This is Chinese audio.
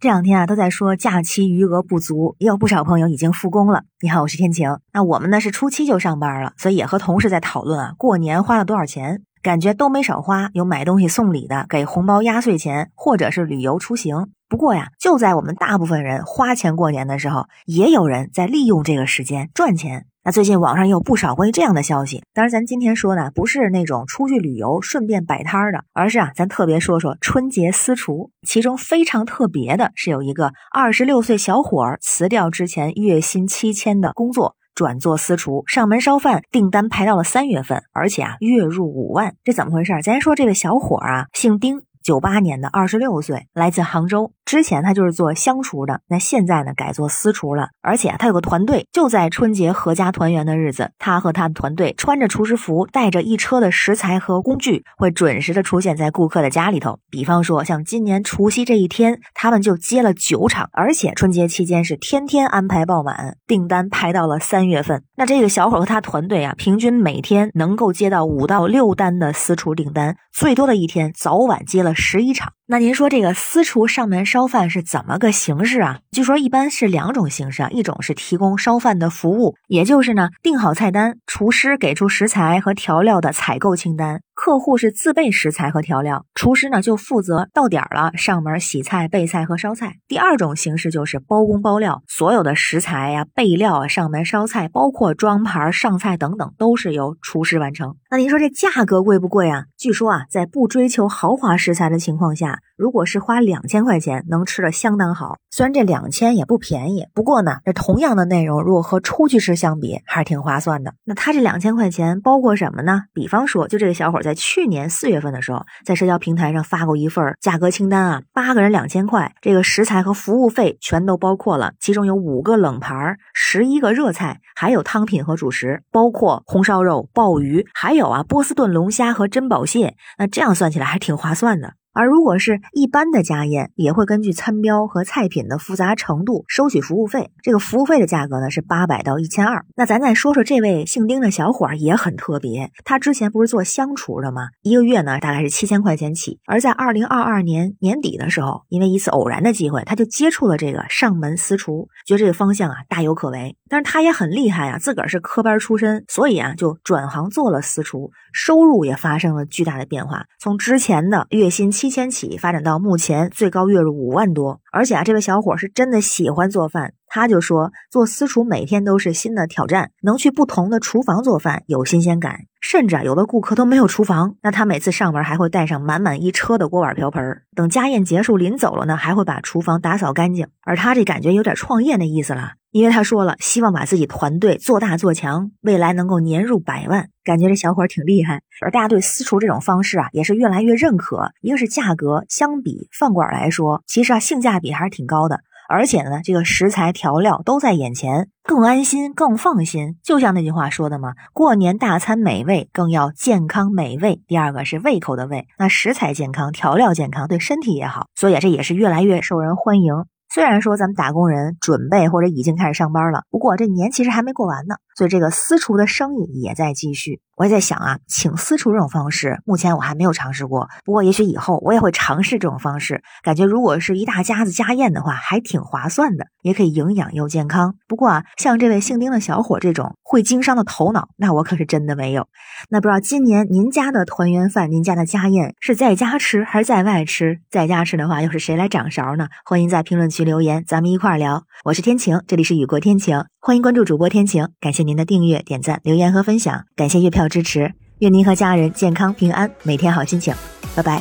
这两天啊，都在说假期余额不足，也有不少朋友已经复工了。你好，我是天晴。那我们呢是初七就上班了，所以也和同事在讨论啊，过年花了多少钱？感觉都没少花，有买东西送礼的，给红包压岁钱，或者是旅游出行。不过呀，就在我们大部分人花钱过年的时候，也有人在利用这个时间赚钱。那最近网上也有不少关于这样的消息。当然，咱今天说呢，不是那种出去旅游顺便摆摊的，而是啊，咱特别说说春节私厨。其中非常特别的是，有一个二十六岁小伙儿辞掉之前月薪七千的工作，转做私厨，上门烧饭，订单排到了三月份，而且啊，月入五万。这怎么回事？咱说这位小伙儿啊，姓丁，九八年的，二十六岁，来自杭州。之前他就是做乡厨的，那现在呢改做私厨了，而且他有个团队，就在春节合家团圆的日子，他和他的团队穿着厨师服，带着一车的食材和工具，会准时的出现在顾客的家里头。比方说像今年除夕这一天，他们就接了九场，而且春节期间是天天安排爆满，订单排到了三月份。那这个小伙和他团队啊，平均每天能够接到五到六单的私厨订单，最多的一天早晚接了十一场。那您说这个私厨上门烧饭是怎么个形式啊？据说一般是两种形式啊，一种是提供烧饭的服务，也就是呢定好菜单，厨师给出食材和调料的采购清单。客户是自备食材和调料，厨师呢就负责到点儿了上门洗菜、备菜和烧菜。第二种形式就是包工包料，所有的食材呀、备料啊上门烧菜，包括装盘、上菜等等，都是由厨师完成。那您说这价格贵不贵啊？据说啊，在不追求豪华食材的情况下，如果是花两千块钱，能吃的相当好。虽然这两千也不便宜，不过呢，这同样的内容，如果和出去吃相比，还是挺划算的。那他这两千块钱包括什么呢？比方说，就这个小伙在去年四月份的时候，在社交平台上发过一份价格清单啊，八个人两千块，这个食材和服务费全都包括了，其中有五个冷盘，十一个热菜，还有汤品和主食，包括红烧肉、鲍鱼，还有啊波士顿龙虾和珍宝蟹。那这样算起来还挺划算的。而如果是一般的家宴，也会根据餐标和菜品的复杂程度收取服务费。这个服务费的价格呢是八百到一千二。那咱再说说这位姓丁的小伙儿也很特别，他之前不是做乡厨的吗？一个月呢大概是七千块钱起。而在二零二二年年底的时候，因为一次偶然的机会，他就接触了这个上门私厨，觉得这个方向啊大有可为。但是他也很厉害啊，自个儿是科班出身，所以啊就转行做了私厨，收入也发生了巨大的变化，从之前的月薪七。一千起发展到目前最高月入五万多，而且啊，这位小伙是真的喜欢做饭。他就说，做私厨每天都是新的挑战，能去不同的厨房做饭有新鲜感。甚至啊，有的顾客都没有厨房，那他每次上门还会带上满满一车的锅碗瓢盆。等家宴结束临走了呢，还会把厨房打扫干净。而他这感觉有点创业的意思了，因为他说了，希望把自己团队做大做强，未来能够年入百万。感觉这小伙挺厉害。而大家对私厨这种方式啊，也是越来越认可。一个是价格，相比饭馆来说，其实啊性价比还是挺高的。而且呢，这个食材调料都在眼前，更安心、更放心。就像那句话说的嘛，过年大餐美味，更要健康美味。第二个是胃口的胃，那食材健康、调料健康，对身体也好，所以这也是越来越受人欢迎。虽然说咱们打工人准备或者已经开始上班了，不过这年其实还没过完呢，所以这个私厨的生意也在继续。我也在想啊，请私厨这种方式，目前我还没有尝试过。不过也许以后我也会尝试这种方式。感觉如果是一大家子家宴的话，还挺划算的，也可以营养又健康。不过啊，像这位姓丁的小伙这种会经商的头脑，那我可是真的没有。那不知道今年您家的团圆饭，您家的家宴是在家吃还是在外吃？在家吃的话，又是谁来掌勺呢？欢迎在评论区留言，咱们一块儿聊。我是天晴，这里是雨过天晴，欢迎关注主播天晴。感谢您的订阅、点赞、留言和分享，感谢月票。支持，愿您和家人健康平安，每天好心情，拜拜。